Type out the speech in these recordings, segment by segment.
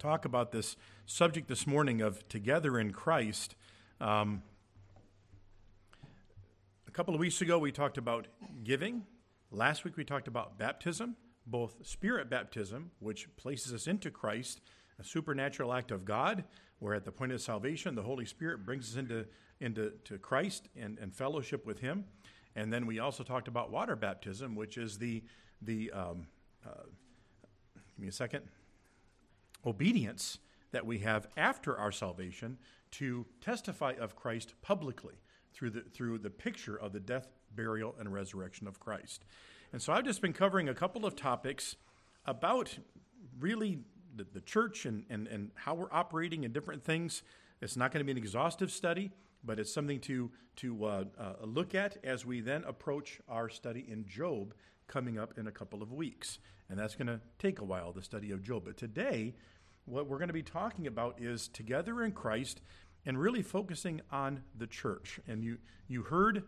talk about this subject this morning of together in Christ. Um, a couple of weeks ago, we talked about giving. Last week, we talked about baptism, both spirit baptism, which places us into Christ, a supernatural act of God, where at the point of salvation, the Holy Spirit brings us into, into to Christ and, and fellowship with Him. And then we also talked about water baptism, which is the, the um, uh, give me a second, obedience that we have after our salvation to testify of Christ publicly through the, through the picture of the death, burial, and resurrection of Christ. And so I've just been covering a couple of topics about really the, the church and, and, and how we're operating and different things. It's not going to be an exhaustive study, but it's something to, to uh, uh, look at as we then approach our study in Job coming up in a couple of weeks. And that's going to take a while, the study of Job. But today, what we're going to be talking about is together in Christ and really focusing on the church. And you, you heard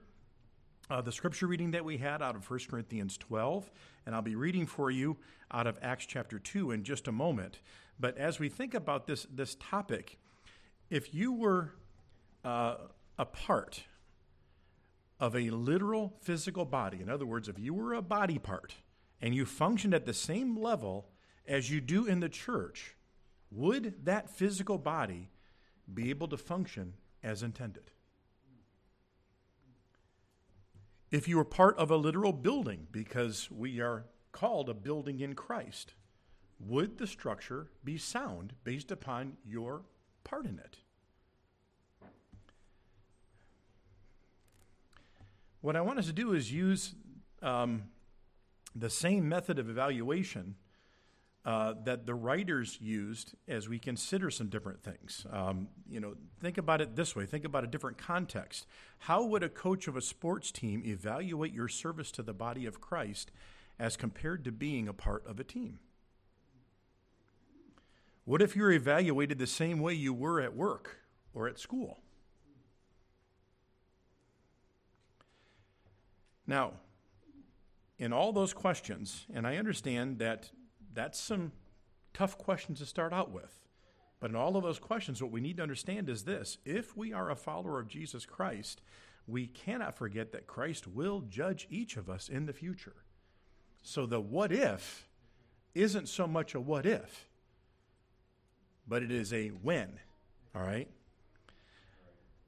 uh, the scripture reading that we had out of 1 Corinthians 12, and I'll be reading for you out of Acts chapter 2 in just a moment. But as we think about this, this topic, if you were uh, a part of a literal physical body, in other words, if you were a body part and you functioned at the same level as you do in the church, would that physical body be able to function as intended? If you were part of a literal building, because we are called a building in Christ, would the structure be sound based upon your part in it? What I want us to do is use um, the same method of evaluation uh, that the writers used as we consider some different things. Um, you know, think about it this way think about a different context. How would a coach of a sports team evaluate your service to the body of Christ as compared to being a part of a team? What if you're evaluated the same way you were at work or at school? Now, in all those questions, and I understand that that's some tough questions to start out with. But in all of those questions, what we need to understand is this if we are a follower of Jesus Christ, we cannot forget that Christ will judge each of us in the future. So the what if isn't so much a what if, but it is a when. All right?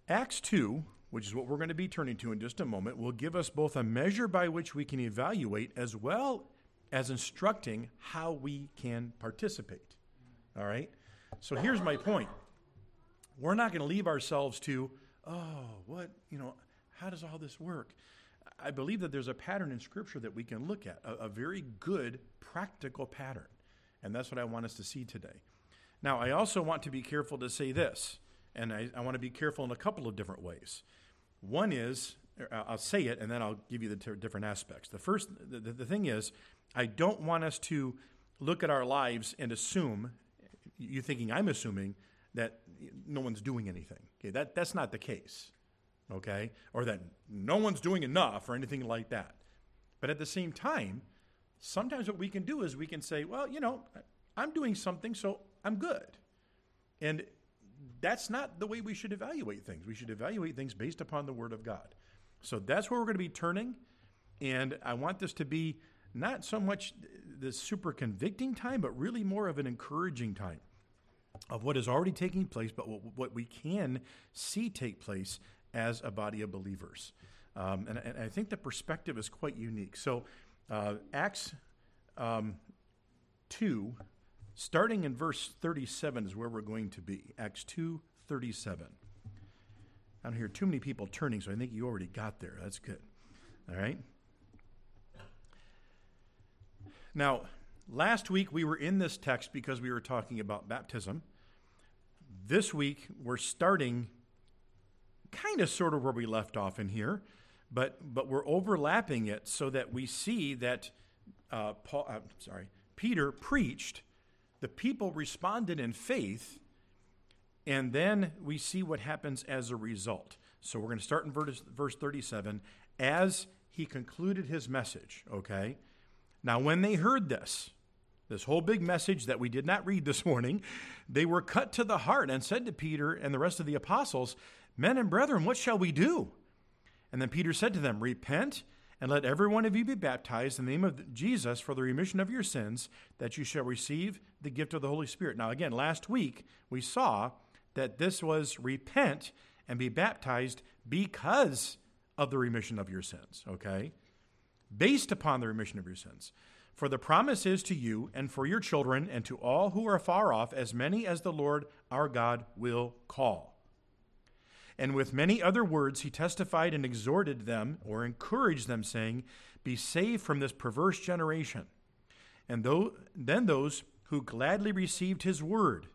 Acts 2 which is what we're going to be turning to in just a moment, will give us both a measure by which we can evaluate as well as instructing how we can participate. All right? So here's my point. We're not going to leave ourselves to, oh, what, you know, how does all this work? I believe that there's a pattern in Scripture that we can look at, a, a very good, practical pattern. And that's what I want us to see today. Now, I also want to be careful to say this, and I, I want to be careful in a couple of different ways. One is, uh, I'll say it and then I'll give you the different aspects. The first, the, the thing is, I don't want us to look at our lives and assume, you thinking I'm assuming, that no one's doing anything. Okay, that, that's not the case. Okay? Or that no one's doing enough or anything like that. But at the same time, sometimes what we can do is we can say, well, you know, I'm doing something, so I'm good. And that's not the way we should evaluate things. We should evaluate things based upon the Word of God. So that's where we're going to be turning. And I want this to be not so much the super convicting time, but really more of an encouraging time of what is already taking place, but what, we can see take place as a body of believers. Um, and, and, I think the perspective is quite unique. So, uh, Acts um, 2 Starting in verse 37 is where we're going to be. Acts 2 37. I don't hear too many people turning, so I think you already got there. That's good. All right? Now, last week we were in this text because we were talking about baptism. This week we're starting kind of sort of where we left off in here, but, but we're overlapping it so that we see that uh, Paul, uh, sorry, Peter preached the people responded in faith, and then we see what happens as a result. So we're going to start in verse, verse 37 as he concluded his message, okay? Now, when they heard this, this whole big message that we did not read this morning, they were cut to the heart and said to Peter and the rest of the apostles, Men and brethren, what shall we do? And then Peter said to them, Repent and let every one of you be baptized in the name of Jesus for the remission of your sins, that you shall receive the gift of the Holy Spirit. Now, again, last week we saw that this was repent and be baptized because of the remission of your sins, okay? Based upon the remission of your sins. For the promise is to you and for your children and to all who are far off, as many as the Lord our God will call. And with many other words, he testified and exhorted them or encouraged them, saying, Be saved from this perverse generation. And though, then those who gladly received his word,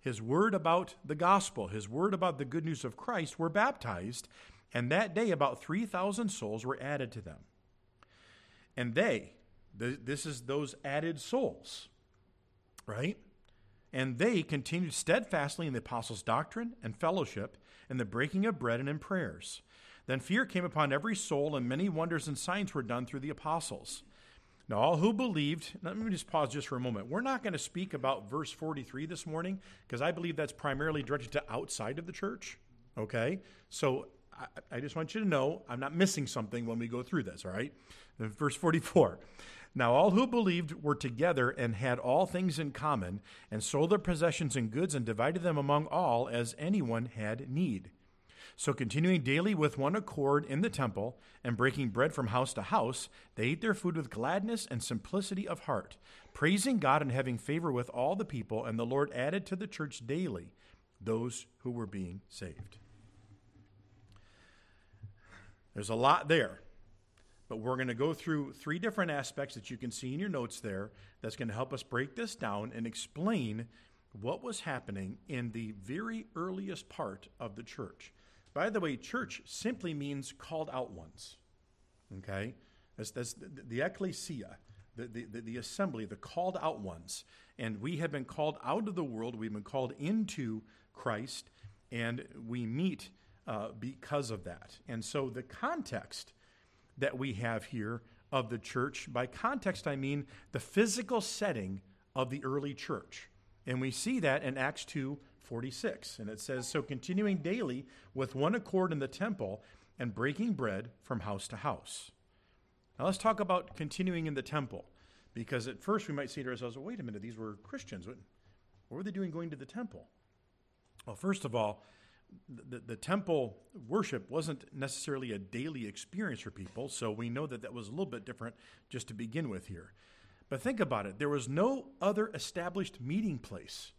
his word about the gospel, his word about the good news of Christ, were baptized. And that day, about 3,000 souls were added to them. And they, this is those added souls, right? And they continued steadfastly in the apostles' doctrine and fellowship, in the breaking of bread and in prayers. Then fear came upon every soul, and many wonders and signs were done through the apostles. Now, all who believed, let me just pause just for a moment. We're not going to speak about verse 43 this morning because I believe that's primarily directed to outside of the church. Okay? So I, I, just want you to know I'm not missing something when we go through this, all right? Verse 44. Now all who believed were together and had all things in common, and sold their possessions and goods and divided them among all as anyone had need. So, continuing daily with one accord in the temple and breaking bread from house to house, they ate their food with gladness and simplicity of heart, praising God and having favor with all the people. And the Lord added to the church daily those who were being saved. There's a lot there. But we're going to go through three different aspects that you can see in your notes there that's going to help us break this down and explain what was happening in the very earliest part of the church. By the way, church simply means called out ones. Okay? That's, that's the, the ecclesia, the, the, the assembly, the called out ones. And we have been called out of the world, we've been called into Christ, and we meet uh, because of that. And so the context that we have here of the church. By context, I mean the physical setting of the early church. And we see that in Acts 2 46. And it says, So continuing daily with one accord in the temple and breaking bread from house to house. Now let's talk about continuing in the temple. Because at first we might say to ourselves, well, wait a minute, these were Christians. What, what were they doing going to the temple? Well, first of all, the, the temple worship wasn't necessarily a daily experience for people, so we know that that was a little bit different just to begin with here. But think about it there was no other established meeting place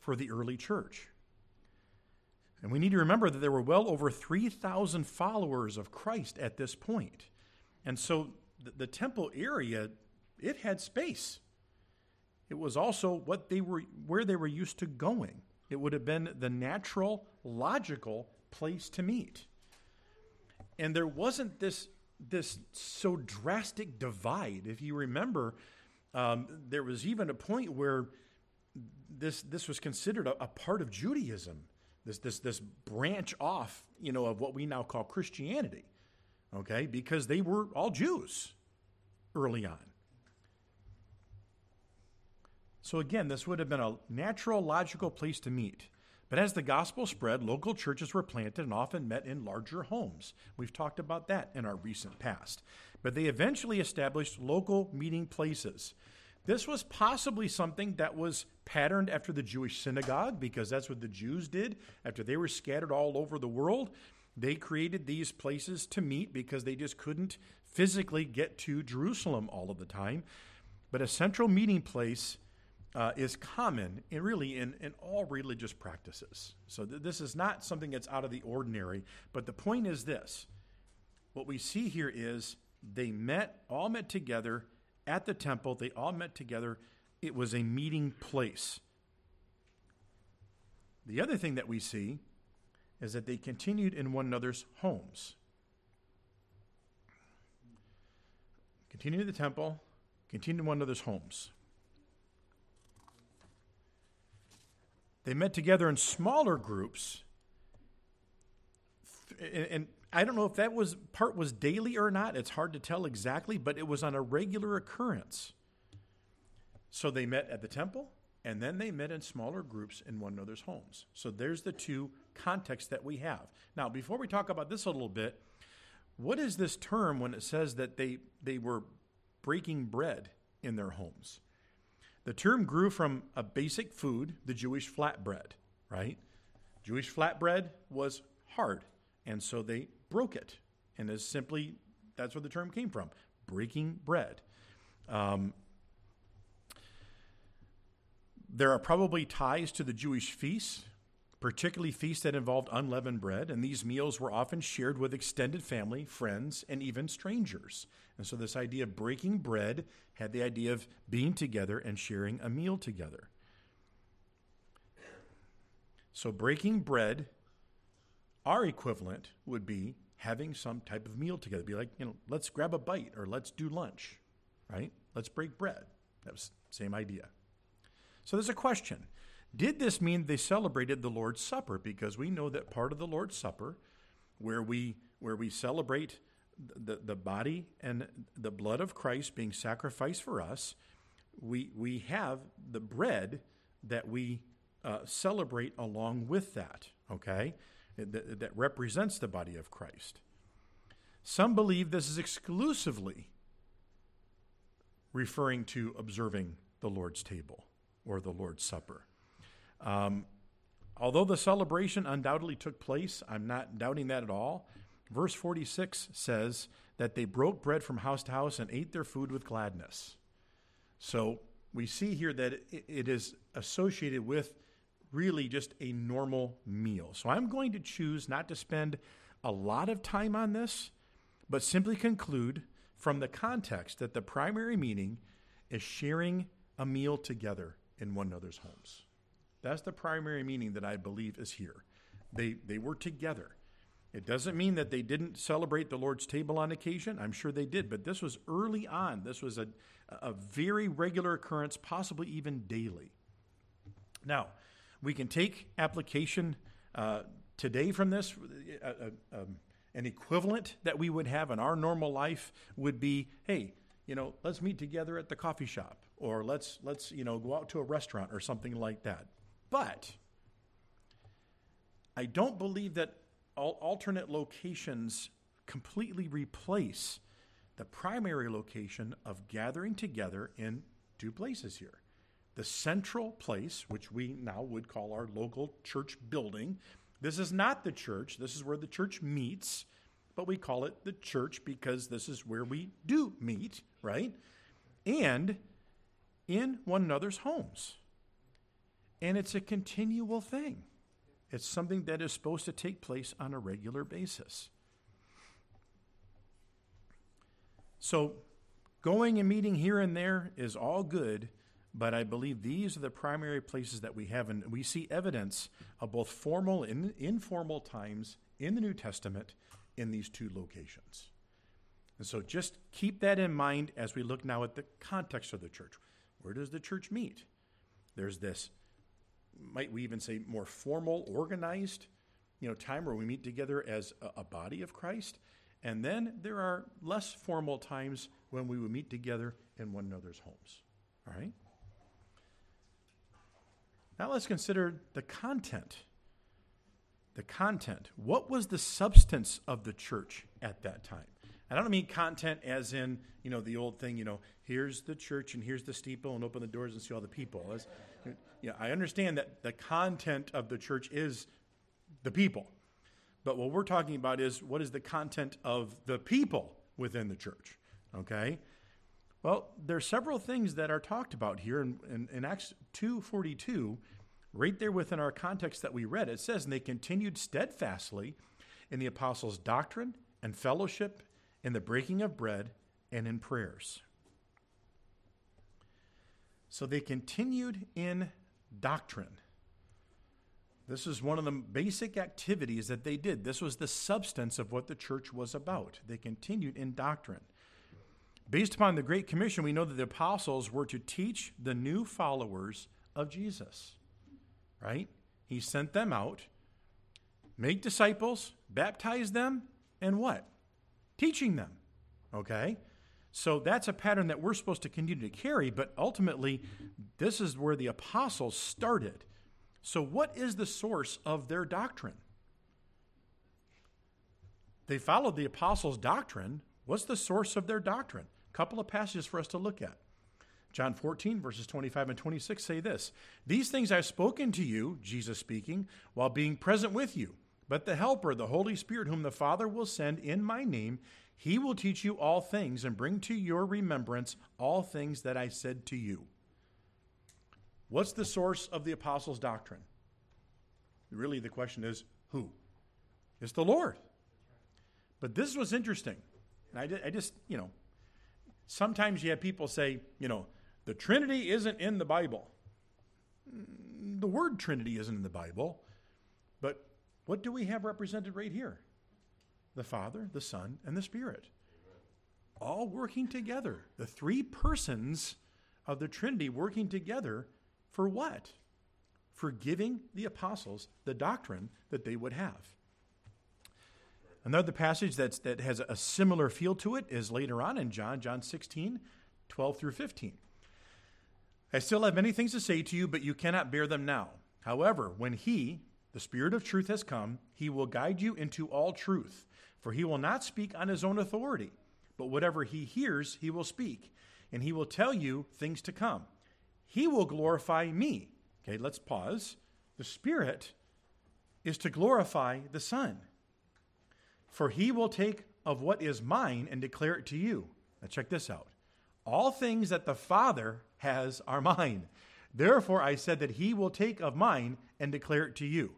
for the early church. And we need to remember that there were well over 3,000 followers of Christ at this point. And so the, the temple area, it had space. It was also what they were where they were used to going. It would have been the natural, logical place to meet. And there wasn't this, this so drastic divide. If you remember, um, there was even a point where this, this was considered a, a part of Judaism, this, this, this branch off, you know, of what we now call Christianity, okay, because they were all Jews early on. So again, this would have been a natural, logical place to meet. But as the gospel spread, local churches were planted and often met in larger homes. We've talked about that in our recent past. But they eventually established local meeting places. This was possibly something that was patterned after the Jewish synagogue, because that's what the Jews did after they were scattered all over the world. They created these places to meet because they just couldn't physically get to Jerusalem all of the time. But a central meeting place uh, is common in really in, in all religious practices. So th- this is not something that's out of the ordinary. But the point is this what we see here is they met, all met together at the temple, they all met together. It was a meeting place. The other thing that we see is that they continued in one another's homes. Continued in the temple, continued in one another's homes. They met together in smaller groups. And, I don't know if that was part was daily or not. It's hard to tell exactly, but it was on a regular occurrence. So they met at the temple, and then they met in smaller groups in one another's homes. So there's the two contexts that we have. Now, before we talk about this a little bit, what is this term when it says that they, they were breaking bread in their homes? The term grew from a basic food, the Jewish flatbread, right? Jewish flatbread was hard, and so they broke it. And as simply, that's where the term came from breaking bread. Um, there are probably ties to the Jewish feasts, particularly feasts that involved unleavened bread, and these meals were often shared with extended family, friends, and even strangers. And so, this idea of breaking bread had the idea of being together and sharing a meal together. So, breaking bread, our equivalent would be having some type of meal together. Be like, you know, let's grab a bite or let's do lunch, right? Let's break bread. That was same idea. So there's a question. Did this mean they celebrated the Lord's Supper? Because we know that part of the Lord's Supper, where we where we celebrate the, the body and the blood of Christ being sacrificed for us, we we have the bread that we uh, celebrate along with that. Okay, that, that represents the body of Christ. Some believe this is exclusively referring to observing the Lord's table or the Lord's Supper. Um, although the celebration undoubtedly took place, I'm not doubting that at all. Verse 46 says that they broke bread from house to house and ate their food with gladness. So we see here that it is associated with really just a normal meal. So I'm going to choose not to spend a lot of time on this, but simply conclude from the context that the primary meaning is sharing a meal together in one another's homes. That's the primary meaning that I believe is here. They, they were together. It doesn't mean that they didn't celebrate the Lord's table on occasion. I'm sure they did, but this was early on. This was a, a very regular occurrence, possibly even daily. Now, we can take application uh, today from this. Uh, uh, um, an equivalent that we would have in our normal life would be hey, you know, let's meet together at the coffee shop or let's let's you know go out to a restaurant or something like that. But I don't believe that alternate locations completely replace the primary location of gathering together in two places here the central place, which we now would call our local church building. This is not the church, this is where the church meets, but we call it the church because this is where we do meet, right? And in one another's homes. And it's a continual thing. It's something that is supposed to take place on a regular basis. So, going and meeting here and there is all good, but I believe these are the primary places that we have, and we see evidence of both formal and informal times in the New Testament in these two locations. And so just keep that in mind as we look now at the context of the church. Where does the church meet? There's this, might we even say, more formal, organized, you know, time where we meet together as a, a body of Christ. And then there are less formal times when we would meet together in one another's homes. All right? Now let's consider the content. The content. What was the substance of the church at that time? I don't mean content as in, you know, the old thing, you know, here's the church and here's the steeple and open the doors and see all the people. As, you know, I understand that the content of the church is the people. But what we're talking about is what is the content of the people within the church? Okay? Well, there are several things that are talked about here in, in, in Acts 2.42, right there within our context that we read. It says, And they continued steadfastly in the apostles' doctrine and fellowship, in the breaking of bread, and in prayers. So they continued in doctrine. This is one of the basic activities that they did. This was the substance of what the church was about. They continued in doctrine. Based upon the Great Commission, we know that the apostles were to teach the new followers of Jesus, right? He sent them out, make disciples, baptize them, and what? Teaching them, okay? So that's a pattern that we're supposed to continue to carry, but ultimately, this is where the apostles started. So, what is the source of their doctrine? They followed the apostles' doctrine. What's the source of their doctrine? A couple of passages for us to look at. John 14, verses 25 and 26 say this These things I've spoken to you, Jesus speaking, while being present with you. But the Helper, the Holy Spirit, whom the Father will send in my name, he will teach you all things and bring to your remembrance all things that I said to you. What's the source of the apostles' doctrine? Really, the question is who? It's the Lord. But this was interesting. I, I just, you know, sometimes you have people say, you know, the Trinity isn't in the Bible. Mm, the word Trinity isn't in the Bible. But what do we have represented right here? The Father, the Son, and the Spirit. All working together. The three persons of the Trinity working together for what? For giving the apostles the doctrine that they would have. Another passage that's, that has a similar feel to it is later on in John, John 16, 12 through 15. I still have many things to say to you, but you cannot bear them now. However, when He, the Spirit of truth, has come, He will guide you into all truth. For He will not speak on His own authority, but whatever He hears, He will speak, and He will tell you things to come. He will glorify me. Okay, let's pause. The Spirit is to glorify the Son. For he will take of what is mine and declare it to you. Now, check this out. All things that the Father has are mine. Therefore, I said that he will take of mine and declare it to you.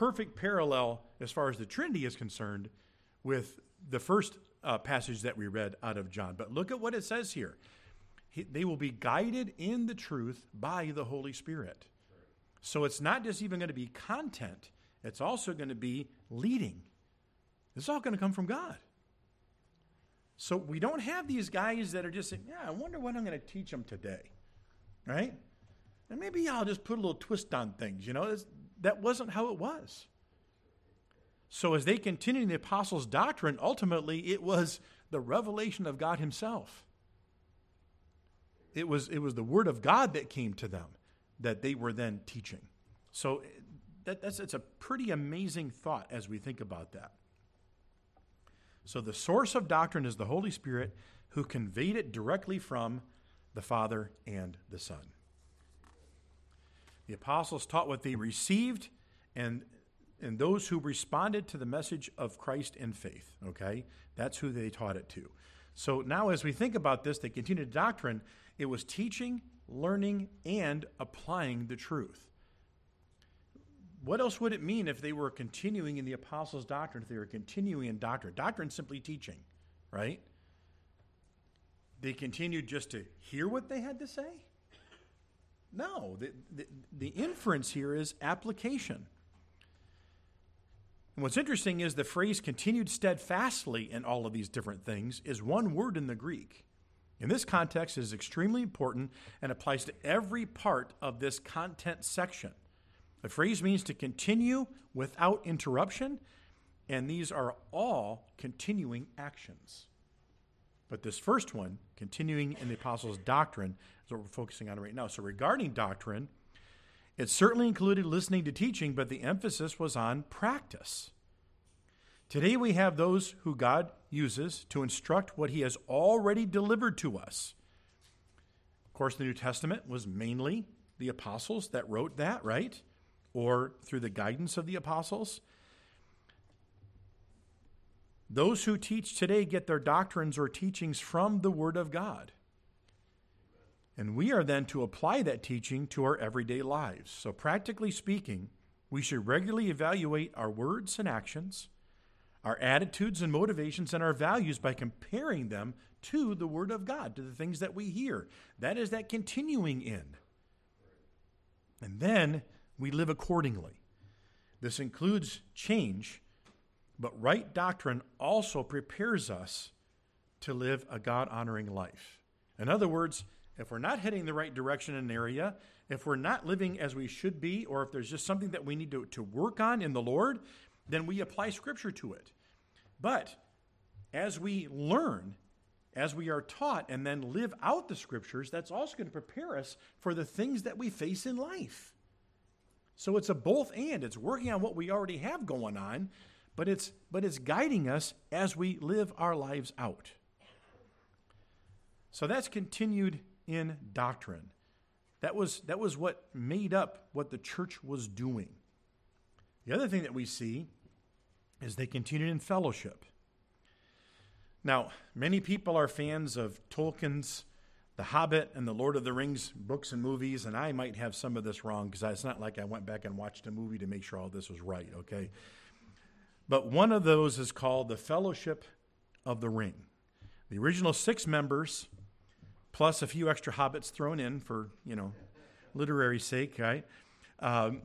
Perfect parallel as far as the Trinity is concerned with the first uh, passage that we read out of John. But look at what it says here. He, they will be guided in the truth by the Holy Spirit. So it's not just even going to be content, it's also going to be leading. Is all going to come from God. So we don't have these guys that are just saying, yeah, I wonder what I'm going to teach them today. Right? And maybe I'll just put a little twist on things. You know, that wasn't how it was. So as they continued the apostles' doctrine, ultimately it was the revelation of God Himself. It was, it was the Word of God that came to them that they were then teaching. So that, that's it's a pretty amazing thought as we think about that. So the source of doctrine is the Holy Spirit who conveyed it directly from the Father and the Son. The apostles taught what they received and and those who responded to the message of Christ in faith, okay? That's who they taught it to. So now as we think about this, they continued doctrine, it was teaching, learning, and applying the truth what else would it mean if they were continuing in the apostles' doctrine, if they were continuing in doctrine? Doctrine simply teaching, right? They continued just to hear what they had to say? No, the, the, the inference here is application. And what's interesting is the phrase continued steadfastly in all of these different things is one word in the Greek. In this context, is extremely important and applies to every part of this content section. The phrase means to continue without interruption, and these are all continuing actions. But this first one, continuing in the apostles' doctrine, is what we're focusing on right now. So, regarding doctrine, it certainly included listening to teaching, but the emphasis was on practice. Today, we have those who God uses to instruct what He has already delivered to us. Of course, the New Testament was mainly the apostles that wrote that, right? or through the guidance of the apostles. Those who teach today get their doctrines or teachings from the Word of God. And we are then to apply that teaching to our everyday lives. So, practically speaking, we should regularly evaluate our words and actions, our attitudes and motivations, and our values by comparing them to the Word of God, to the things that we hear. That is that continuing in. And then we live accordingly. This includes change, but right doctrine also prepares us to live a God honoring life. In other words, if we're not heading the right direction in an area, if we're not living as we should be, or if there's just something that we need to, to work on in the Lord, then we apply Scripture to it. But as we learn as we are taught and then live out the scriptures, that's also going to prepare us for the things that we face in life. So it's a both and. It's working on what we already have going on, but it's but it's guiding us as we live our lives out. So that's continued in doctrine. That was that was what made up what the church was doing. The other thing that we see is they continued in fellowship. Now, many people are fans of Tolkien's The Hobbit and The Lord of the Rings books and movies, and I might have some of this wrong because it's not like I went back and watched a movie to make sure all this was right, okay? But one of those is called The Fellowship of the Ring. The original six members, plus a few extra hobbits thrown in for, you know, literary sake, right? Um,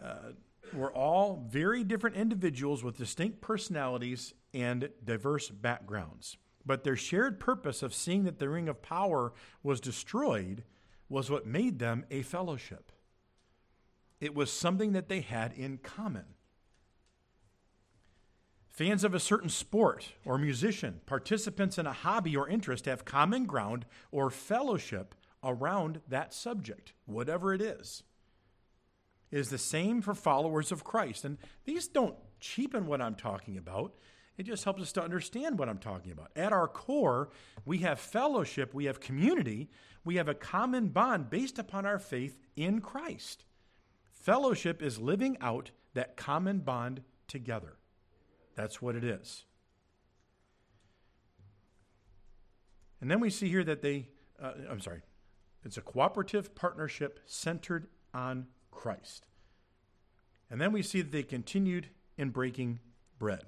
uh, were all very different individuals with distinct personalities and diverse backgrounds. But their shared purpose of seeing that the ring of power was destroyed was what made them a fellowship. It was something that they had in common. Fans of a certain sport or musician, participants in a hobby or interest have common ground or fellowship around that subject, whatever it is. It is the same for followers of Christ. And these don't cheapen what I'm talking about. It just helps us to understand what I'm talking about. At our core, we have fellowship, we have community, we have a common bond based upon our faith in Christ. Fellowship is living out that common bond together. That's what it is. And then we see here that they, uh, I'm sorry, it's a cooperative partnership centered on Christ. And then we see that they continued in breaking bread.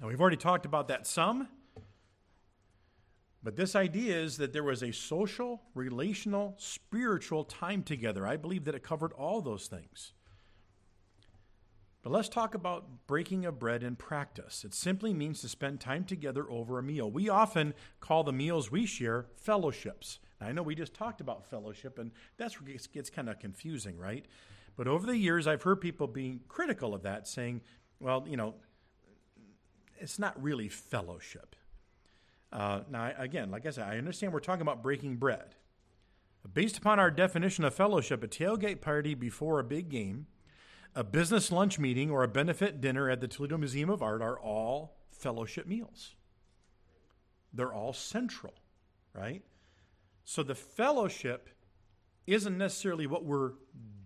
Now, we've already talked about that some, but this idea is that there was a social, relational, spiritual time together. I believe that it covered all those things. But let's talk about breaking of bread in practice. It simply means to spend time together over a meal. We often call the meals we share fellowships. Now, I know we just talked about fellowship, and that's where it gets, kind of confusing, right? But over the years, I've heard people being critical of that, saying, well, you know, it's not really fellowship. Uh, now, again, like I said, I understand we're talking about breaking bread. Based upon our definition of fellowship, a tailgate party before a big game, a business lunch meeting, or a benefit dinner at the Toledo Museum of Art are all fellowship meals. They're all central, right? So the fellowship isn't necessarily what we're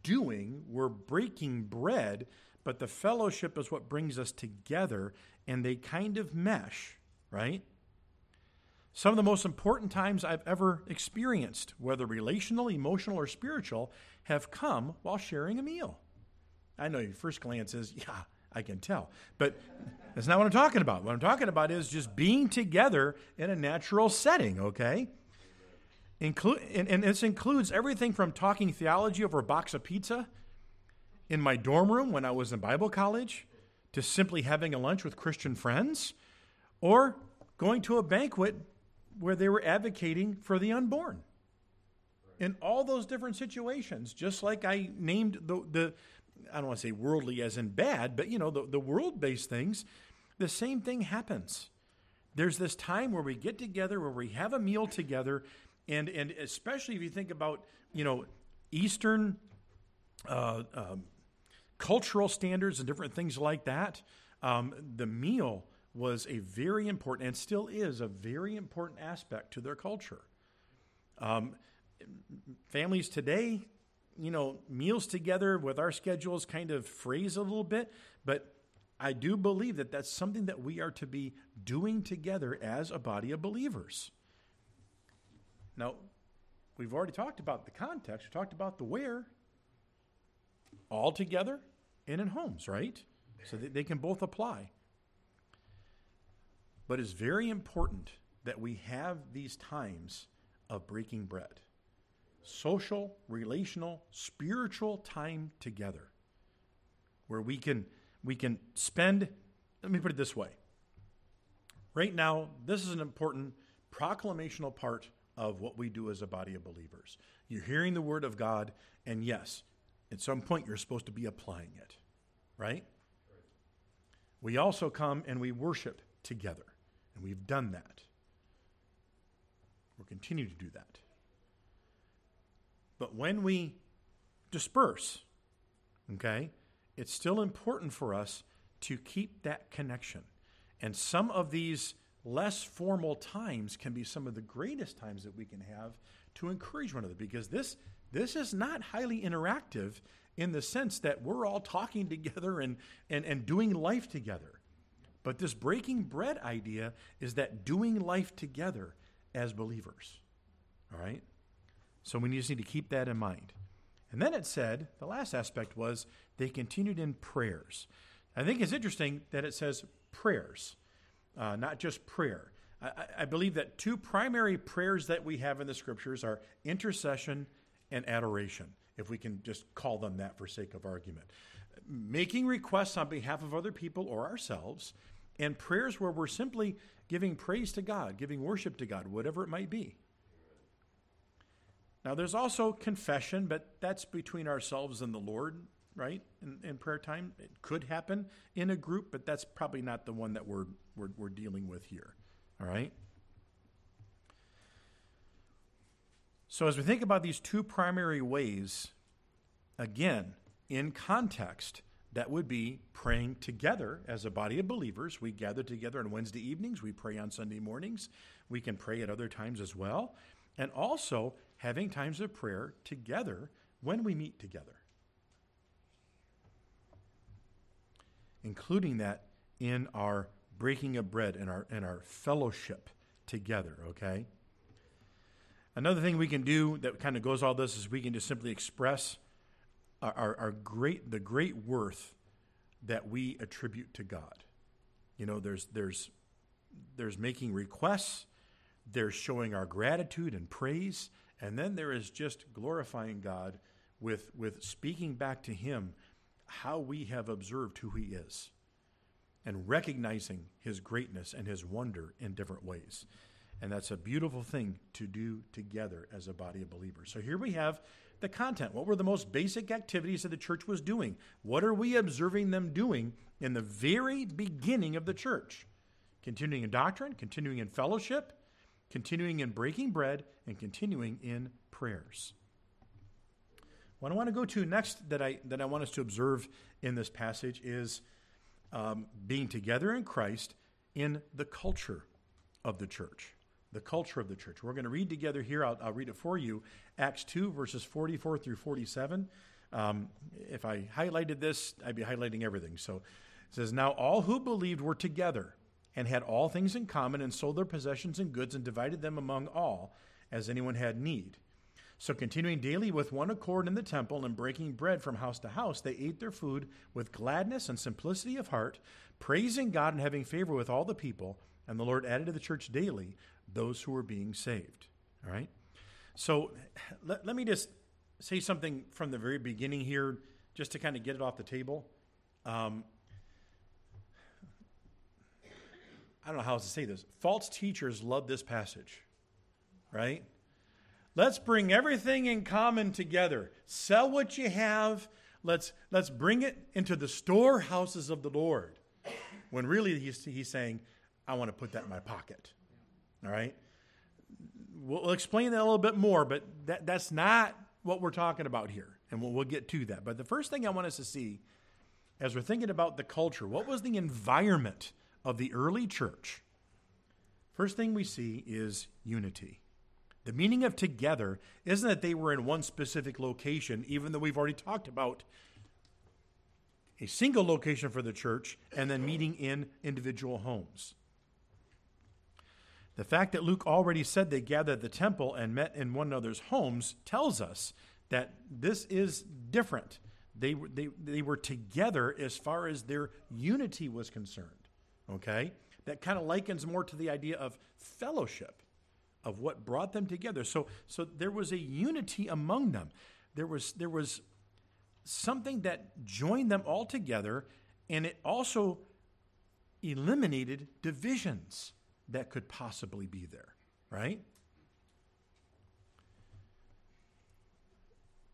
doing, we're breaking bread, but the fellowship is what brings us together and they kind of mesh, right? Some of the most important times I've ever experienced, whether relational, emotional, or spiritual, have come while sharing a meal. I know your first glance is, yeah, I can tell. But that's not what I'm talking about. What I'm talking about is just being together in a natural setting, okay? Inclu- and, and this includes everything from talking theology over a box of pizza in my dorm room when I was in Bible college to simply having a lunch with Christian friends or going to a banquet where they were advocating for the unborn. In all those different situations, just like I named the, the I don't want to say worldly as in bad, but you know, the, the world based things, the same thing happens. There's this time where we get together, where we have a meal together, and, and especially if you think about, you know, Eastern uh, um, cultural standards and different things like that, um, the meal was a very important and still is a very important aspect to their culture. Um, families today, you know, meals together with our schedules kind of phrase a little bit, but I do believe that that's something that we are to be doing together as a body of believers. Now, we've already talked about the context, we talked about the where. All together and in homes, right? So that they can both apply. But it's very important that we have these times of breaking bread social, relational, spiritual time together where we can we can spend let me put it this way. Right now, this is an important proclamational part of what we do as a body of believers. You're hearing the word of God and yes, at some point you're supposed to be applying it right? We also come and we worship together, and we've done that. We'll continue to do that. But when we disperse, okay, it's still important for us to keep that connection. And some of these less formal times can be some of the greatest times that we can have to encourage one another because this this is not highly interactive in the sense that we're all talking together and, and, and doing life together. But this breaking bread idea is that doing life together as believers. All right? So we just need to keep that in mind. And then it said, the last aspect was they continued in prayers. I think it's interesting that it says prayers, uh, not just prayer. I, I believe that two primary prayers that we have in the scriptures are intercession and adoration, if we can just call them that for sake of argument. Making requests on behalf of other people or ourselves, and prayers where we're simply giving praise to God, giving worship to God, whatever it might be. Now, there's also confession, but that's between ourselves and the Lord, right? In, in, prayer time, it could happen in a group, but that's probably not the one that we're, we're, we're dealing with here, all right? So, as we think about these two primary ways, again, in context, that would be praying together as a body of believers. We gather together on Wednesday evenings, we pray on Sunday mornings, we can pray at other times as well, and also having times of prayer together when we meet together. Including that in our breaking of bread and our, and our fellowship together, okay? Another thing we can do that kind of goes all this is we can just simply express our, our, our, great the great worth that we attribute to God. You know, there's there's there's making requests, there's showing our gratitude and praise, and then there is just glorifying God with with speaking back to him how we have observed who he is and recognizing his greatness and his wonder in different ways. And that's a beautiful thing to do together as a body of believers. So here we have the content. What were the most basic activities that the church was doing? What are we observing them doing in the very beginning of the church? Continuing in doctrine, continuing in fellowship, continuing in breaking bread, and continuing in prayers. What I want to go to next that I, that I want us to observe in this passage is um, being together in Christ in the culture of the church the culture of the church. We're going to read together here. I'll, I'll read it for you. Acts 2, verses 44 through 47. Um, if I highlighted this, I'd be highlighting everything. So it says, Now all who believed were together and had all things in common and sold their possessions and goods and divided them among all as anyone had need. So, continuing daily with one accord in the temple and breaking bread from house to house, they ate their food with gladness and simplicity of heart, praising God and having favor with all the people. And the Lord added to the church daily those who were being saved. All right? So let, let me just say something from the very beginning here, just to kind of get it off the table. Um, I don't know how else to say this. False teachers love this passage, right? Let's bring everything in common together. Sell what you have. Let's, let's bring it into the storehouses of the Lord. When really he's, he's saying, I want to put that in my pocket. All right? We'll explain that a little bit more, but that, that's not what we're talking about here. And we'll, we'll get to that. But the first thing I want us to see as we're thinking about the culture, what was the environment of the early church? First thing we see is unity. The meaning of together isn't that they were in one specific location, even though we've already talked about a single location for the church and then meeting in individual homes. The fact that Luke already said they gathered at the temple and met in one another's homes tells us that this is different. They, they, they were together as far as their unity was concerned. Okay? That kind of likens more to the idea of fellowship, of what brought them together. So, so there was a unity among them. There was, there was something that joined them all together, and it also eliminated divisions that could possibly be there, right?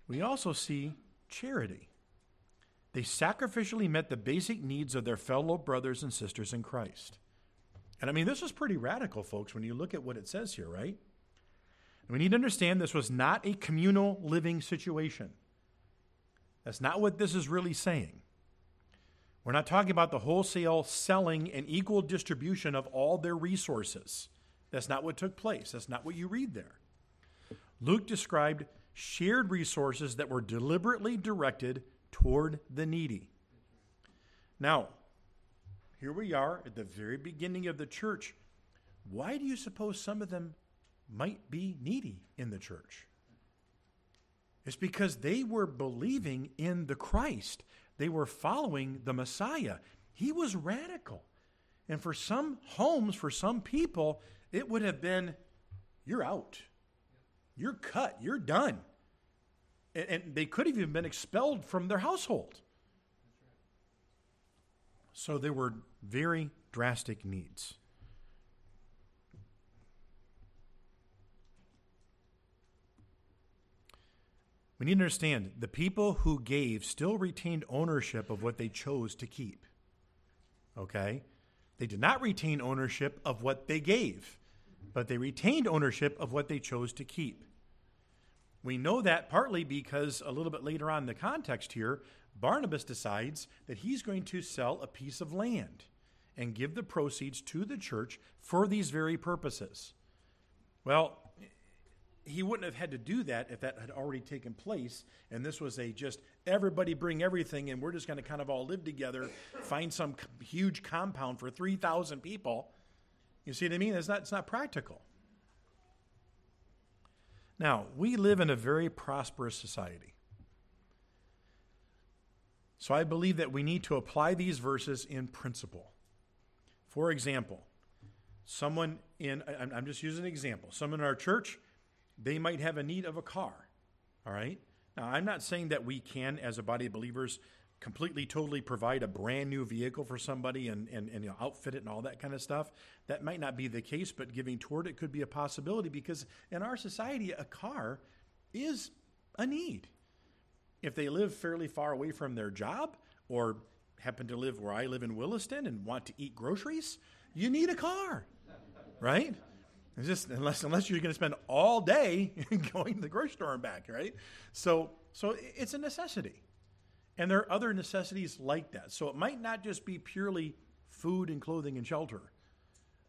We also see charity. They sacrificially met the basic needs of their fellow brothers and sisters in Christ. And I mean, this is pretty radical, folks, when you look at what it says here, right? We need to understand this was not a communal living situation. That's not what this is really saying. We're not talking about the wholesale selling and equal distribution of all their resources. That's not what took place. That's not what you read there. Luke described shared resources that were deliberately directed toward the needy. Now, here we are at the very beginning of the church. Why do you suppose some of them might be needy in the church? It's because they were believing in the Christ. They were following the Messiah. He was radical. And for some homes, for some people, it would have been you're out. You're cut. You're done. And, and they could have even been expelled from their household. So there were very drastic needs. We need to understand the people who gave still retained ownership of what they chose to keep. Okay? They did not retain ownership of what they gave, but they retained ownership of what they chose to keep. We know that partly because a little bit later on in the context here, Barnabas decides that he's going to sell a piece of land and give the proceeds to the church for these very purposes. Well, he wouldn't have had to do that if that had already taken place and this was a just everybody bring everything and we're just going to kind of all live together find some huge compound for 3000 people. You see what i mean? It's not, it's not practical now we live in a very prosperous society so i believe that we need to apply these verses in principle for example someone in i'm just using an example someone in our church they might have a need of a car. All right? Now, I'm not saying that we can, as a body of believers, completely, totally provide a brand new vehicle for somebody and, and, and you know, outfit it and all that kind of stuff. That might not be the case, but giving toward it could be a possibility because in our society, a car is a need. If they live fairly far away from their job or happen to live where I live in Williston and want to eat groceries, you need a car, right? It's just unless unless you're going to spend all day going to the grocery store and back, right? So so it's a necessity, and there are other necessities like that. So it might not just be purely food and clothing and shelter,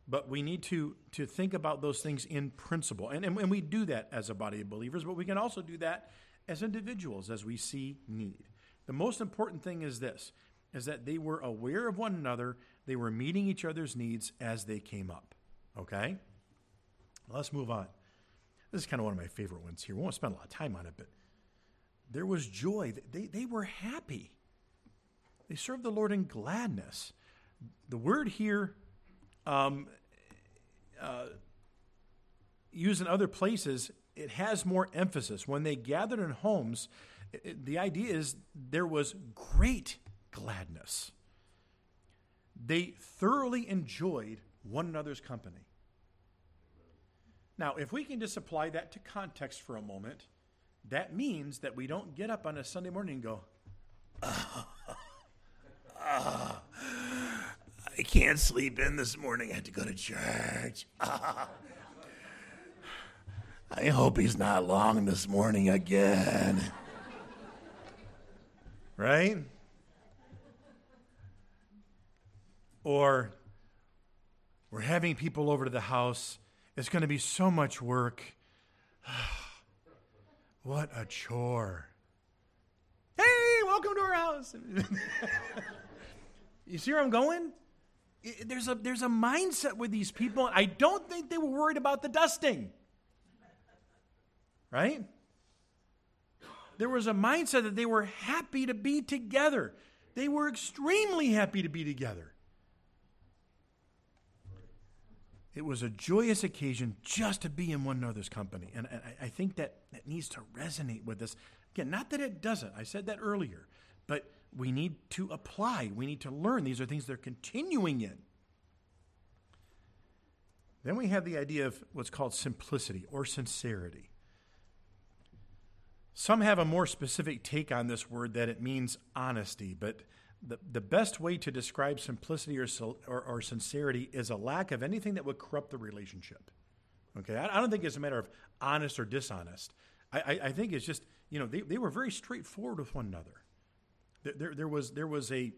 but we need to to think about those things in principle, and and, and we do that as a body of believers, but we can also do that as individuals as we see need. The most important thing is this: is that they were aware of one another, they were meeting each other's needs as they came up. Okay. Let's move on. This is kind of one of my favorite ones here. We won't spend a lot of time on it, but there was joy. They, they were happy. They served the Lord in gladness. The word here, um, uh, used in other places, it has more emphasis. When they gathered in homes, it, the idea is there was great gladness. They thoroughly enjoyed one another's company. Now, if we can just apply that to context for a moment, that means that we don't get up on a Sunday morning and go, oh, oh, I can't sleep in this morning. I had to go to church. Oh, I hope he's not long this morning again. right? Or we're having people over to the house it's going to be so much work. what a chore. Hey, welcome to our house. you see where I'm going? There's a, there's a mindset with these people. I don't think they were worried about the dusting. Right? There was a mindset that they were happy to be together. They were extremely happy to be together. It was a joyous occasion just to be in one another's company. And I, I think that, that needs to resonate with us. Again, not that it doesn't, I said that earlier, but we need to apply, we need to learn. These are things they're continuing in. Then we have the idea of what's called simplicity or sincerity. Some have a more specific take on this word that it means honesty, but the, the best way to describe simplicity or, or, or sincerity is a lack of anything that would corrupt the relationship. Okay, I, I don't think it's a matter of honest or dishonest. I, I, I think it's just you know they, they were very straightforward with one another. There, there, there was there was a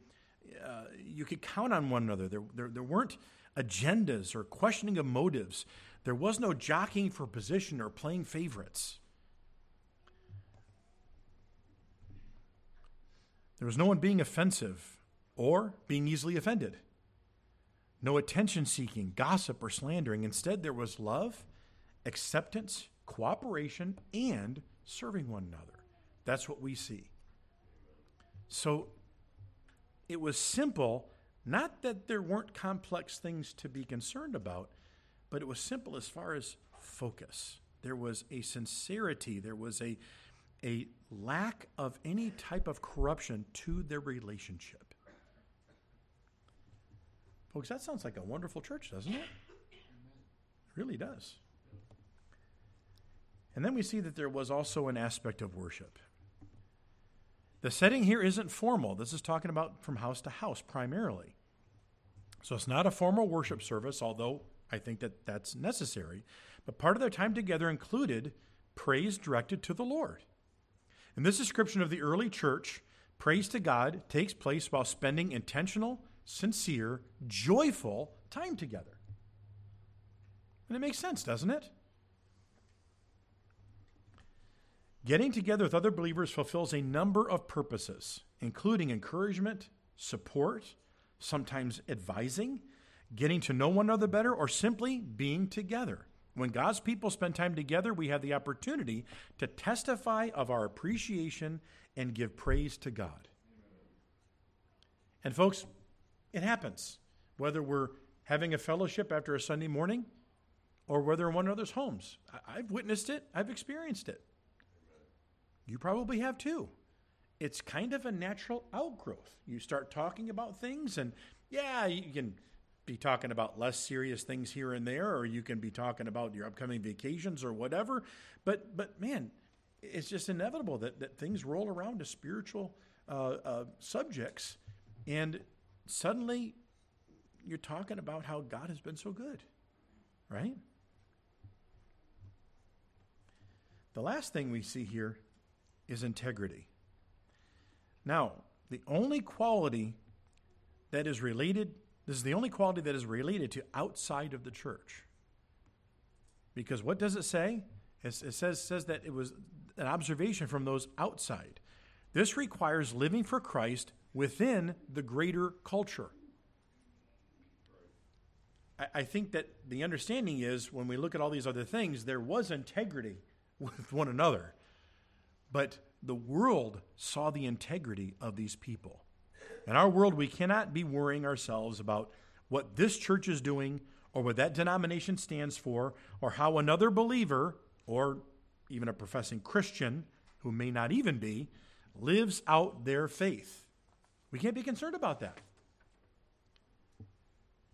uh, you could count on one another. There, there, there weren't agendas or questioning of motives. There was no jockeying for position or playing favorites. There was no one being offensive or being easily offended. No attention seeking, gossip, or slandering. Instead, there was love, acceptance, cooperation, and serving one another. That's what we see. So it was simple, not that there weren't complex things to be concerned about, but it was simple as far as focus. There was a sincerity, there was a, a lack of any type of corruption to their relationship. Folks, that sounds like a wonderful church, doesn't it? It really does. And then we see that there was also an aspect of worship. The setting here isn't formal. This is talking about from house to house primarily. So it's not a formal worship service, although I think that that's necessary. But part of their time together included praise directed to the Lord. In this description of the early church, praise to God takes place while spending intentional, sincere, joyful time together. And it makes sense, doesn't it? Getting together with other believers fulfills a number of purposes, including encouragement, support, sometimes advising, getting to know one another better, or simply being together. When God's people spend time together, we have the opportunity to testify of our appreciation and give praise to God. And, folks, it happens. Whether we're having a fellowship after a Sunday morning or whether in one another's homes. I've witnessed it, I've experienced it. You probably have too. It's kind of a natural outgrowth. You start talking about things, and yeah, you can be talking about less serious things here and there, or you can be talking about your upcoming vacations or whatever. But but man, it's just inevitable that, that things roll around to spiritual uh, uh, subjects, and suddenly you're talking about how God has been so good, right? The last thing we see here is integrity. Now, the only quality that is related, this is the only quality that is related to outside of the church. Because what does it say? It, says, says that it was an observation from those outside. This requires living for Christ within the greater culture. I, I think that the understanding is when we look at all these other things, there was integrity with one another. But the world saw the integrity of these people. In our world, we cannot be worrying ourselves about what this church is doing or what that denomination stands for or how another believer or even a professing Christian who may not even be lives out their faith. We can't be concerned about that.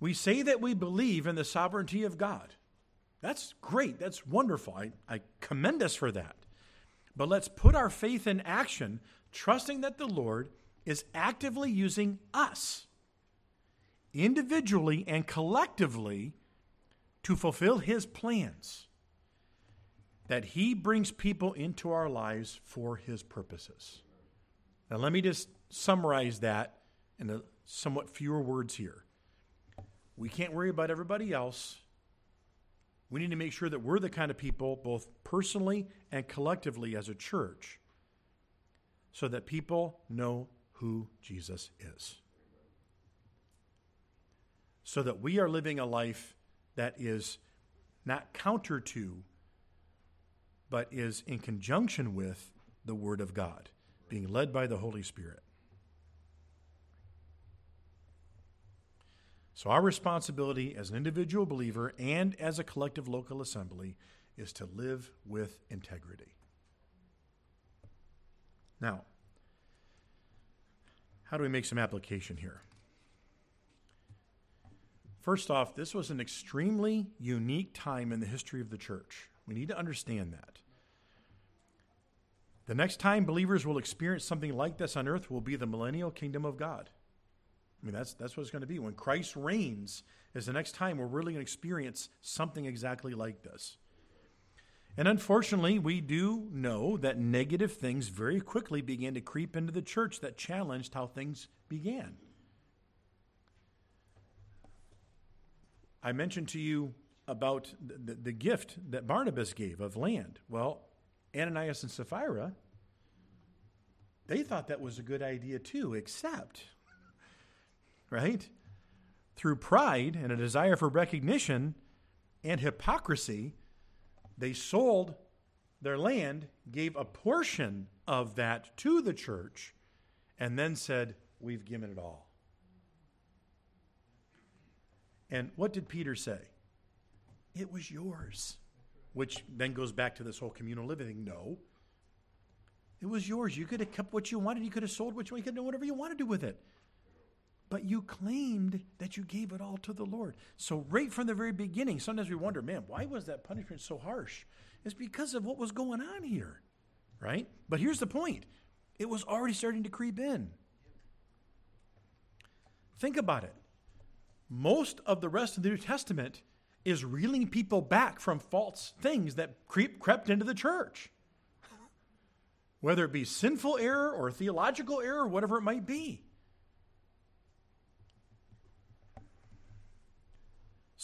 We say that we believe in the sovereignty of God. That's great. That's wonderful. I, I commend us for that. But let's put our faith in action, trusting that the Lord is actively using us, individually and collectively, to fulfill his plans. That he brings people into our lives for his purposes. Now, let me just summarize that in a somewhat fewer words here. We can't worry about everybody else. We need to make sure that we're the kind of people, both personally and collectively as a church, so that people know who Jesus is. So that we are living a life that is not counter to, but is in conjunction with the Word of God, being led by the Holy Spirit. So, our responsibility as an individual believer and as a collective local assembly is to live with integrity. Now, how do we make some application here? First off, this was an extremely unique time in the history of the church. We need to understand that. The next time believers will experience something like this on earth will be the millennial kingdom of God. I mean, that's, that's what it's going to be. When Christ reigns, is the next time we're really going to experience something exactly like this. And unfortunately, we do know that negative things very quickly began to creep into the church that challenged how things began. I mentioned to you about the, the, gift that Barnabas gave of land. Well, Ananias and Sapphira, they thought that was a good idea too, except, right? Through pride and a desire for recognition and hypocrisy, they sold their land, gave a portion of that to the church, and then said, We've given it all. And what did Peter say? It was yours. Which then goes back to this whole communal living thing. No. It was yours. You could have kept what you wanted. You could have sold what you wanted. You could have done whatever you want to do with it. But you claimed that you gave it all to the Lord. So, right from the very beginning, sometimes we wonder, man, why was that punishment so harsh? It's because of what was going on here, right? But here's the point it was already starting to creep in. Think about it. Most of the rest of the New Testament is reeling people back from false things that creep, crept into the church. Whether it be sinful error or theological error, whatever it might be.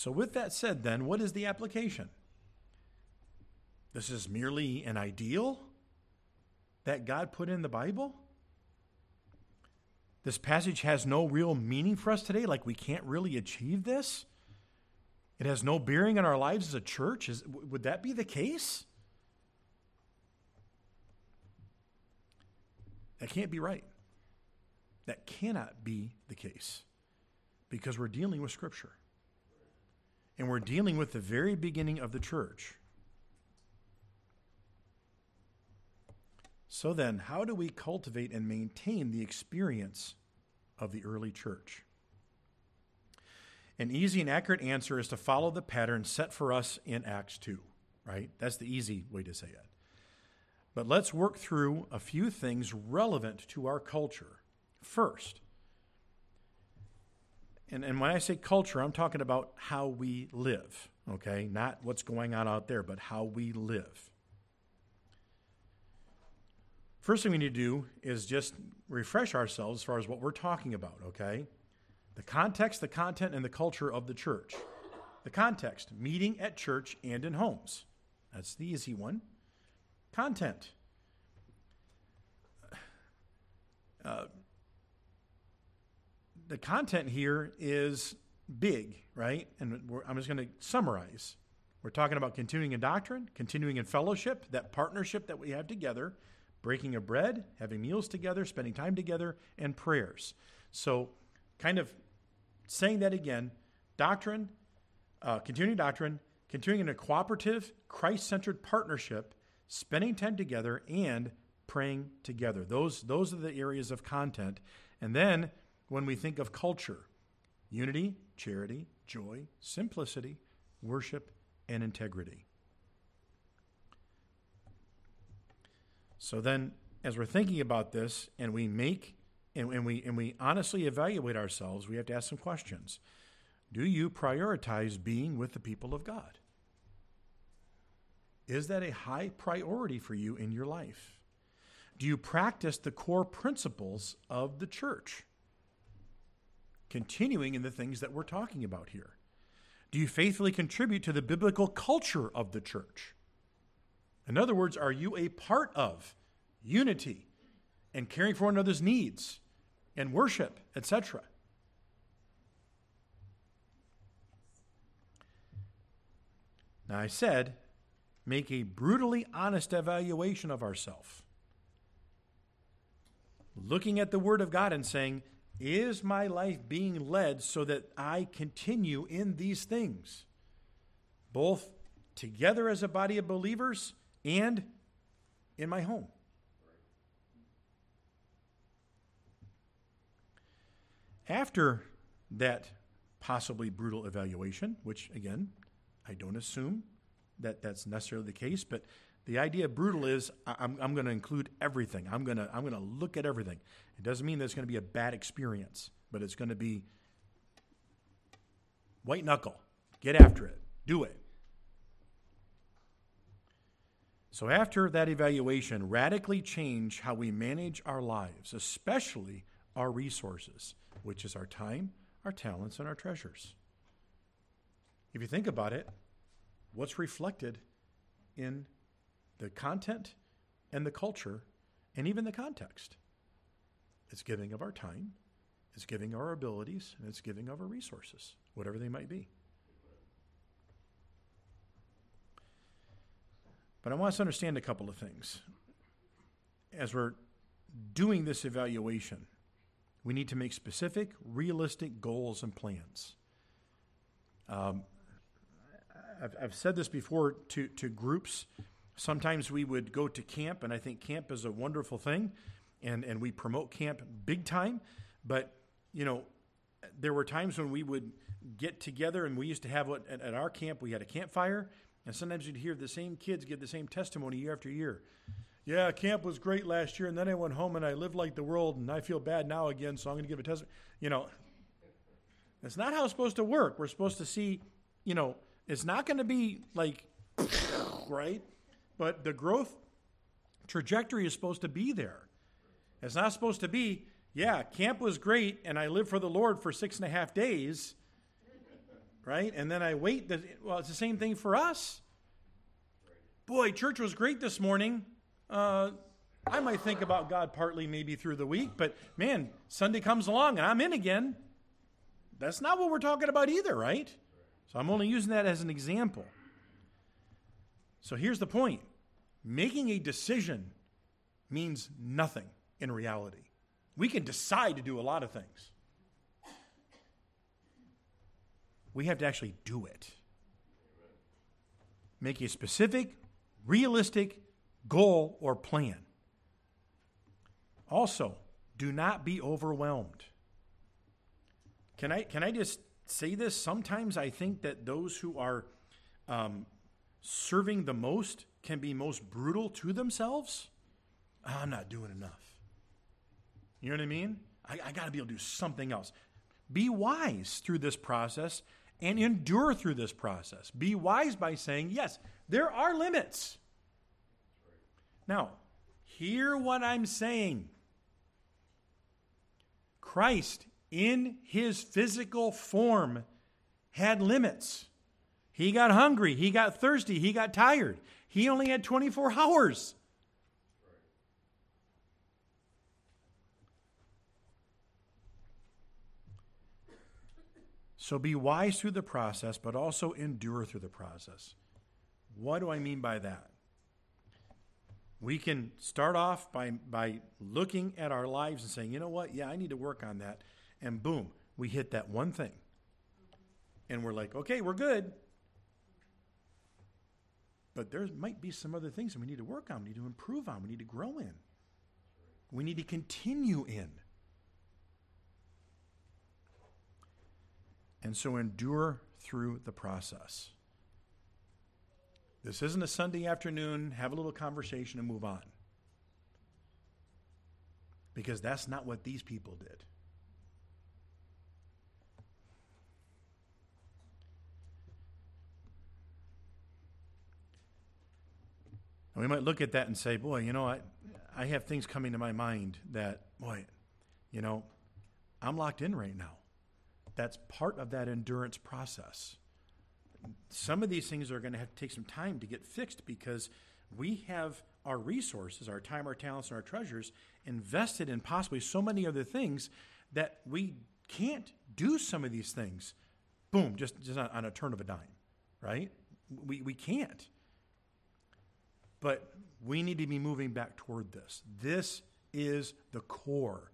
So, with that said, then, what is the application? This is merely an ideal that God put in the Bible? This passage has no real meaning for us today, like we can't really achieve this? It has no bearing on our lives as a church? Is, would that be the case? That can't be right. That cannot be the case because we're dealing with Scripture and we're dealing with the very beginning of the church. So then, how do we cultivate and maintain the experience of the early church? An easy and accurate answer is to follow the pattern set for us in Acts 2, right? That's the easy way to say it. But let's work through a few things relevant to our culture. First, and, and when I say culture, I'm talking about how we live, okay? Not what's going on out there, but how we live. First thing we need to do is just refresh ourselves as far as what we're talking about, okay? The context, the content, and the culture of the church. The context, meeting at church and in homes. That's the easy one. Content. Uh, the content here is big, right? And I'm just going to summarize. We're talking about continuing in doctrine, continuing in fellowship, that partnership that we have together, breaking of bread, having meals together, spending time together, and prayers. So, kind of saying that again doctrine, uh, continuing doctrine, continuing in a cooperative, Christ centered partnership, spending time together, and praying together. Those, those are the areas of content. And then when we think of culture unity, charity, joy, simplicity, worship, and integrity. So then, as we're thinking about this and we make and, and, we, and we honestly evaluate ourselves, we have to ask some questions. Do you prioritize being with the people of God? Is that a high priority for you in your life? Do you practice the core principles of the church? Continuing in the things that we're talking about here? Do you faithfully contribute to the biblical culture of the church? In other words, are you a part of unity and caring for one another's needs and worship, etc.? Now, I said, make a brutally honest evaluation of ourselves. Looking at the Word of God and saying, is my life being led so that I continue in these things, both together as a body of believers and in my home? After that possibly brutal evaluation, which again, I don't assume that that's necessarily the case, but The idea of brutal is I'm, I'm going to include everything. I'm going to I'm going to look at everything. It doesn't mean that it's going to be a bad experience, but it's going to be white knuckle. Get after it. Do it. So, after that evaluation, radically change how we manage our lives, especially our resources, which is our time, our talents, and our treasures. If you think about it, what's reflected in the content and the culture and even the context? It's giving of our time, it's giving our abilities, and it's giving of our resources, whatever they might be. But I want us to understand a couple of things. As we're doing this evaluation, we need to make specific, realistic goals and plans. Um, I've, I've said this before to, to groups. Sometimes we would go to camp, and I think camp is a wonderful thing, and, and we promote camp big time. But, you know, there were times when we would get together, and we used to have what at, at our camp, we had a campfire, and sometimes you'd hear the same kids give the same testimony year after year. Yeah, camp was great last year, and then I went home and I lived like the world, and I feel bad now again, so I'm going to give a testimony. You know, that's not how it's supposed to work. We're supposed to see, you know, it's not going to be like, right? But the growth trajectory is supposed to be there. It's not supposed to be, yeah, camp was great, and I lived for the Lord for six and a half days, right? And then I wait. The, well, it's the same thing for us. Boy, church was great this morning. Uh, I might think about God partly maybe through the week, but man, Sunday comes along and I'm in again. That's not what we're talking about either, right? So I'm only using that as an example. So here's the point making a decision means nothing in reality. We can decide to do a lot of things. We have to actually do it. Make a specific, realistic goal or plan. Also, do not be overwhelmed. Can I, can I just say this? Sometimes I think that those who are um, serving the most can be most brutal to themselves. Ah, I'm not doing enough. You know what I mean? I, I got to be able to do something else. Be wise through this process and endure through this process. Be wise by saying, yes, there are limits. Now, hear what I'm saying. Christ, in his physical form, had limits. He got hungry, he got thirsty, he got tired. He only had 24 hours. So be wise through the process, but also endure through the process. What do I mean by that? We can start off by, by looking at our lives and saying, you know what? Yeah, I need to work on that. And boom, we hit that one thing. And we're like, okay, we're good. But there might be some other things that we need to work on, we need to improve on, we need to grow in, we need to continue in. And so endure through the process. This isn't a Sunday afternoon, have a little conversation and move on. Because that's not what these people did. And we might look at that and say, boy, you know, I, I have things coming to my mind that, boy, you know, I'm locked in right now that's part of that endurance process. Some of these things are going to have to take some time to get fixed because we have our resources, our time, our talents, and our treasures invested in possibly so many other things that we can't do some of these things, boom, just, just on a turn of a dime, right? We, we can't. But we need to be moving back toward this. This is the core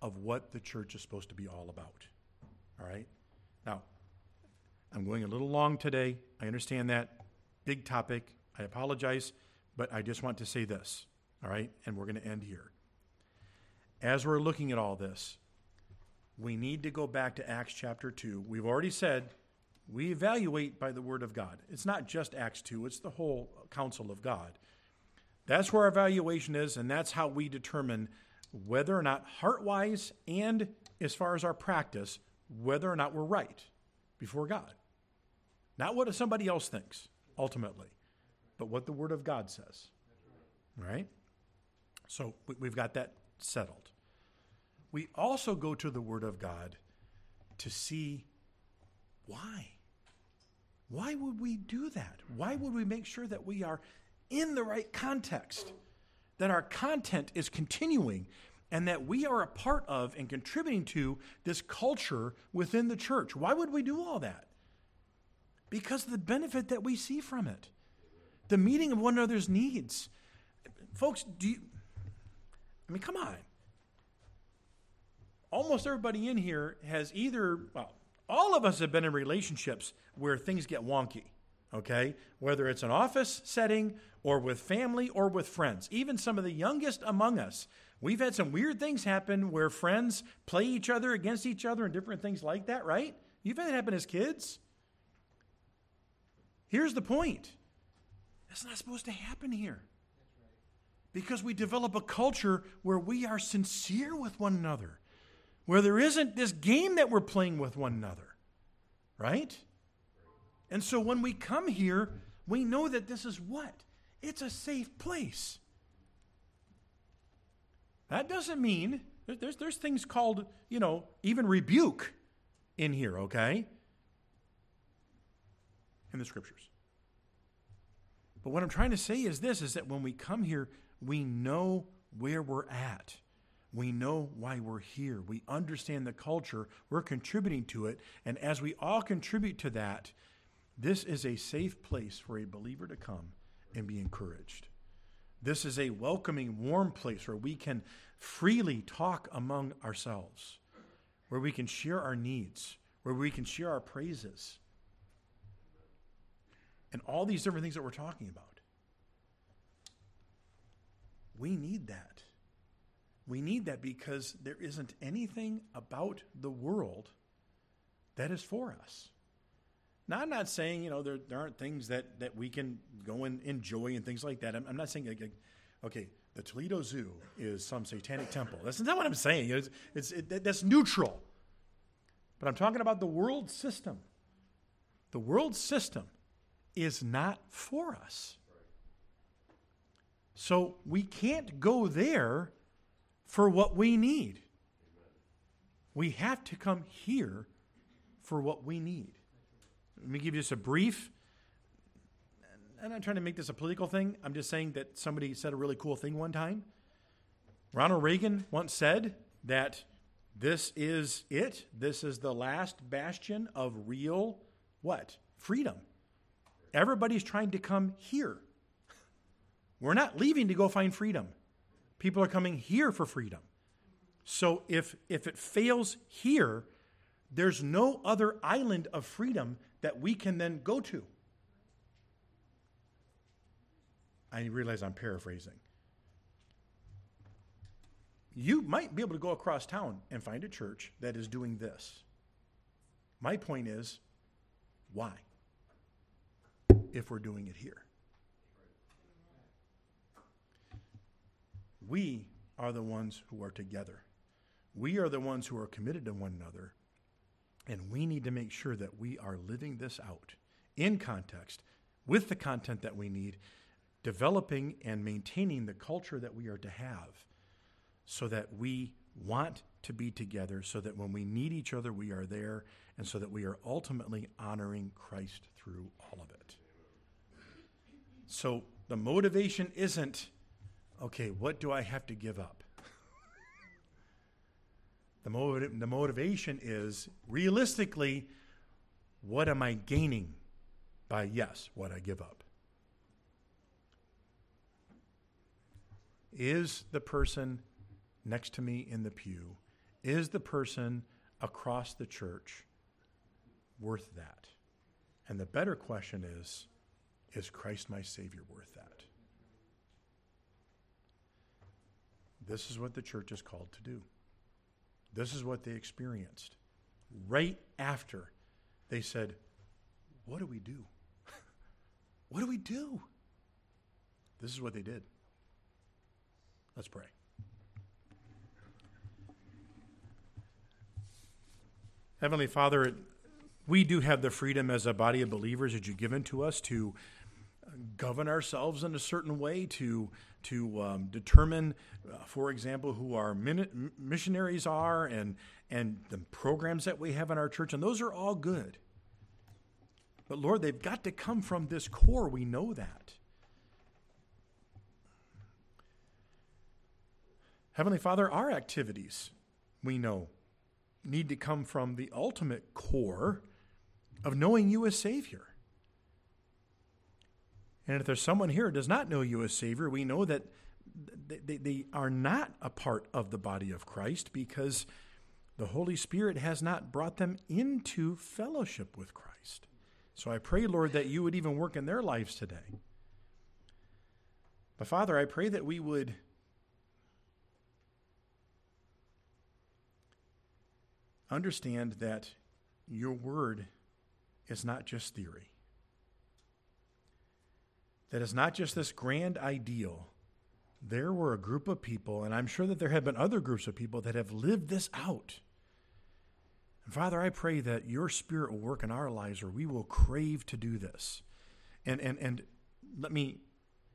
of what the church is supposed to be all about. All right? Now, I'm going a little long today. I understand that. Big topic. I apologize, but I just want to say this. All right? And we're going to end here. As we're looking at all this, we need to go back to Acts chapter 2. We've already said we evaluate by the Word of God. It's not just Acts 2, it's the whole counsel of God. That's where our evaluation is, and that's how we determine whether or not, heart wise and as far as our practice, whether or not we're right before God. Not what somebody else thinks, ultimately, but what the Word of God says. Right? So we've got that settled. We also go to the Word of God to see why. Why would we do that? Why would we make sure that we are in the right context? That our content is continuing and that we are a part of and contributing to this culture within the church. Why would we do all that? Because of the benefit that we see from it, the meeting of one another's needs. Folks, do you, I mean, come on. Almost everybody in here has either, well, all of us have been in relationships where things get wonky, okay? Whether it's an office setting or with family or with friends. Even some of the youngest among us, we've had some weird things happen where friends play each other against each other and different things like that, right? You've had it happen as kids. Here's the point that's not supposed to happen here. Because we develop a culture where we are sincere with one another where there isn't this game that we're playing with one another, right? And so when we come here, we know that this is what? It's a safe place. That doesn't mean there's, there's things called, you know, even rebuke in here, okay? In the scriptures. But what I'm trying to say is this is that when we come here, we know where we're at. We know why we're here. We understand the culture. We're contributing to it. And as we all contribute to that, this is a safe place for a believer to come and be encouraged. This is a welcoming, warm place where we can freely talk among ourselves, where we can share our needs, where we can share our praises, and all these different things that we're talking about. We need that. We need that because there isn't anything about the world that is for us. Now, I'm not saying, you know, there, there aren't things that, that we can go and enjoy and things like that. I'm, I'm not saying, like, okay, the Toledo Zoo is some satanic temple. That's not what I'm saying. It's, it's, it, that's neutral. But I'm talking about the world system. The world system is not for us. So we can't go there for what we need. We have to come here for what we need. Let me give you just a brief. I'm not trying to make this a political thing. I'm just saying that somebody said a really cool thing one time. Ronald Reagan once said that this is it. This is the last bastion of real what? Freedom. Everybody's trying to come here. We're not leaving to go find freedom. People are coming here for freedom. So if, if it fails here, there's no other island of freedom that we can then go to. I realize I'm paraphrasing. You might be able to go across town and find a church that is doing this. My point is, why? If we're doing it here. We are the ones who are together. We are the ones who are committed to one another. And we need to make sure that we are living this out in context with the content that we need, developing and maintaining the culture that we are to have so that we want to be together, so that when we need each other, we are there, and so that we are ultimately honoring Christ through all of it. So the motivation isn't okay, what do I have to give up? The, motiv- the motivation is realistically, what am I gaining by yes, what I give up? Is the person next to me in the pew, is the person across the church worth that? And the better question is, is Christ my Savior worth that? This is what the church is called to do. This is what they experienced. Right after they said, What do we do? what do we do? This is what they did. Let's pray. Heavenly Father, we do have the freedom as a body of believers that you've given to us to govern ourselves in a certain way, to to um, determine, uh, for example, who our min- missionaries are and and the programs that we have in our church, and those are all good. But Lord, they've got to come from this core. We know that. Heavenly Father, our activities, we know, need to come from the ultimate core of knowing you as Savior. And if there's someone here who does not know you as Savior, we know that they, they, are not a part of the body of Christ because the Holy Spirit has not brought them into fellowship with Christ. So I pray, Lord, that you would even work in their lives today. But Father, I pray that we would understand that your word is not just theory. That is not just this grand ideal. There were a group of people, and I'm sure that there have been other groups of people that have lived this out. And Father, I pray that your spirit will work in our lives where we will crave to do this. And and and let me,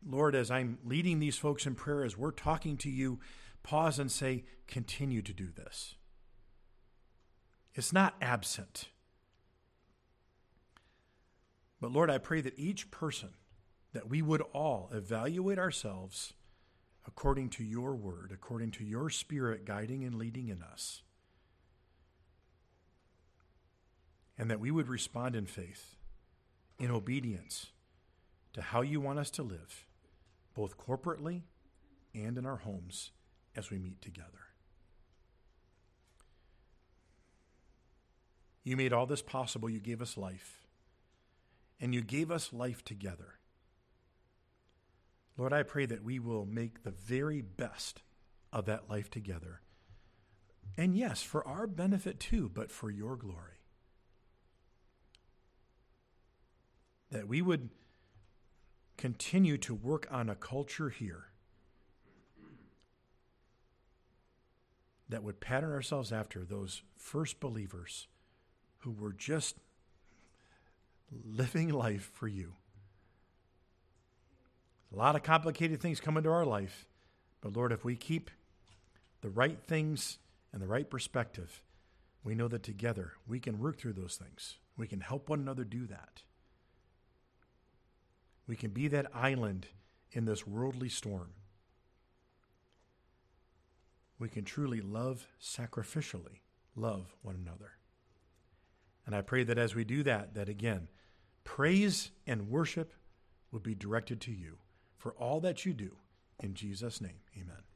Lord, as I'm leading these folks in prayer, as we're talking to you, pause and say, continue to do this. It's not absent. But Lord, I pray that each person, that we would all evaluate ourselves according to your word, according to your spirit guiding and leading in us. And that we would respond in faith, in obedience to how you want us to live, both corporately and in our homes as we meet together. You made all this possible. You gave us life. And you gave us life together. Lord, I pray that we will make the very best of that life together. And yes, for our benefit too, but for your glory. That we would continue to work on a culture here that would pattern ourselves after those first believers who were just living life for you. A lot of complicated things come into our life, but Lord, if we keep the right things and the right perspective, we know that together we can work through those things. We can help one another do that. We can be that island in this worldly storm. We can truly love sacrificially, love one another. And I pray that as we do that, that again, praise and worship would be directed to you for all that you do. In Jesus' name, amen.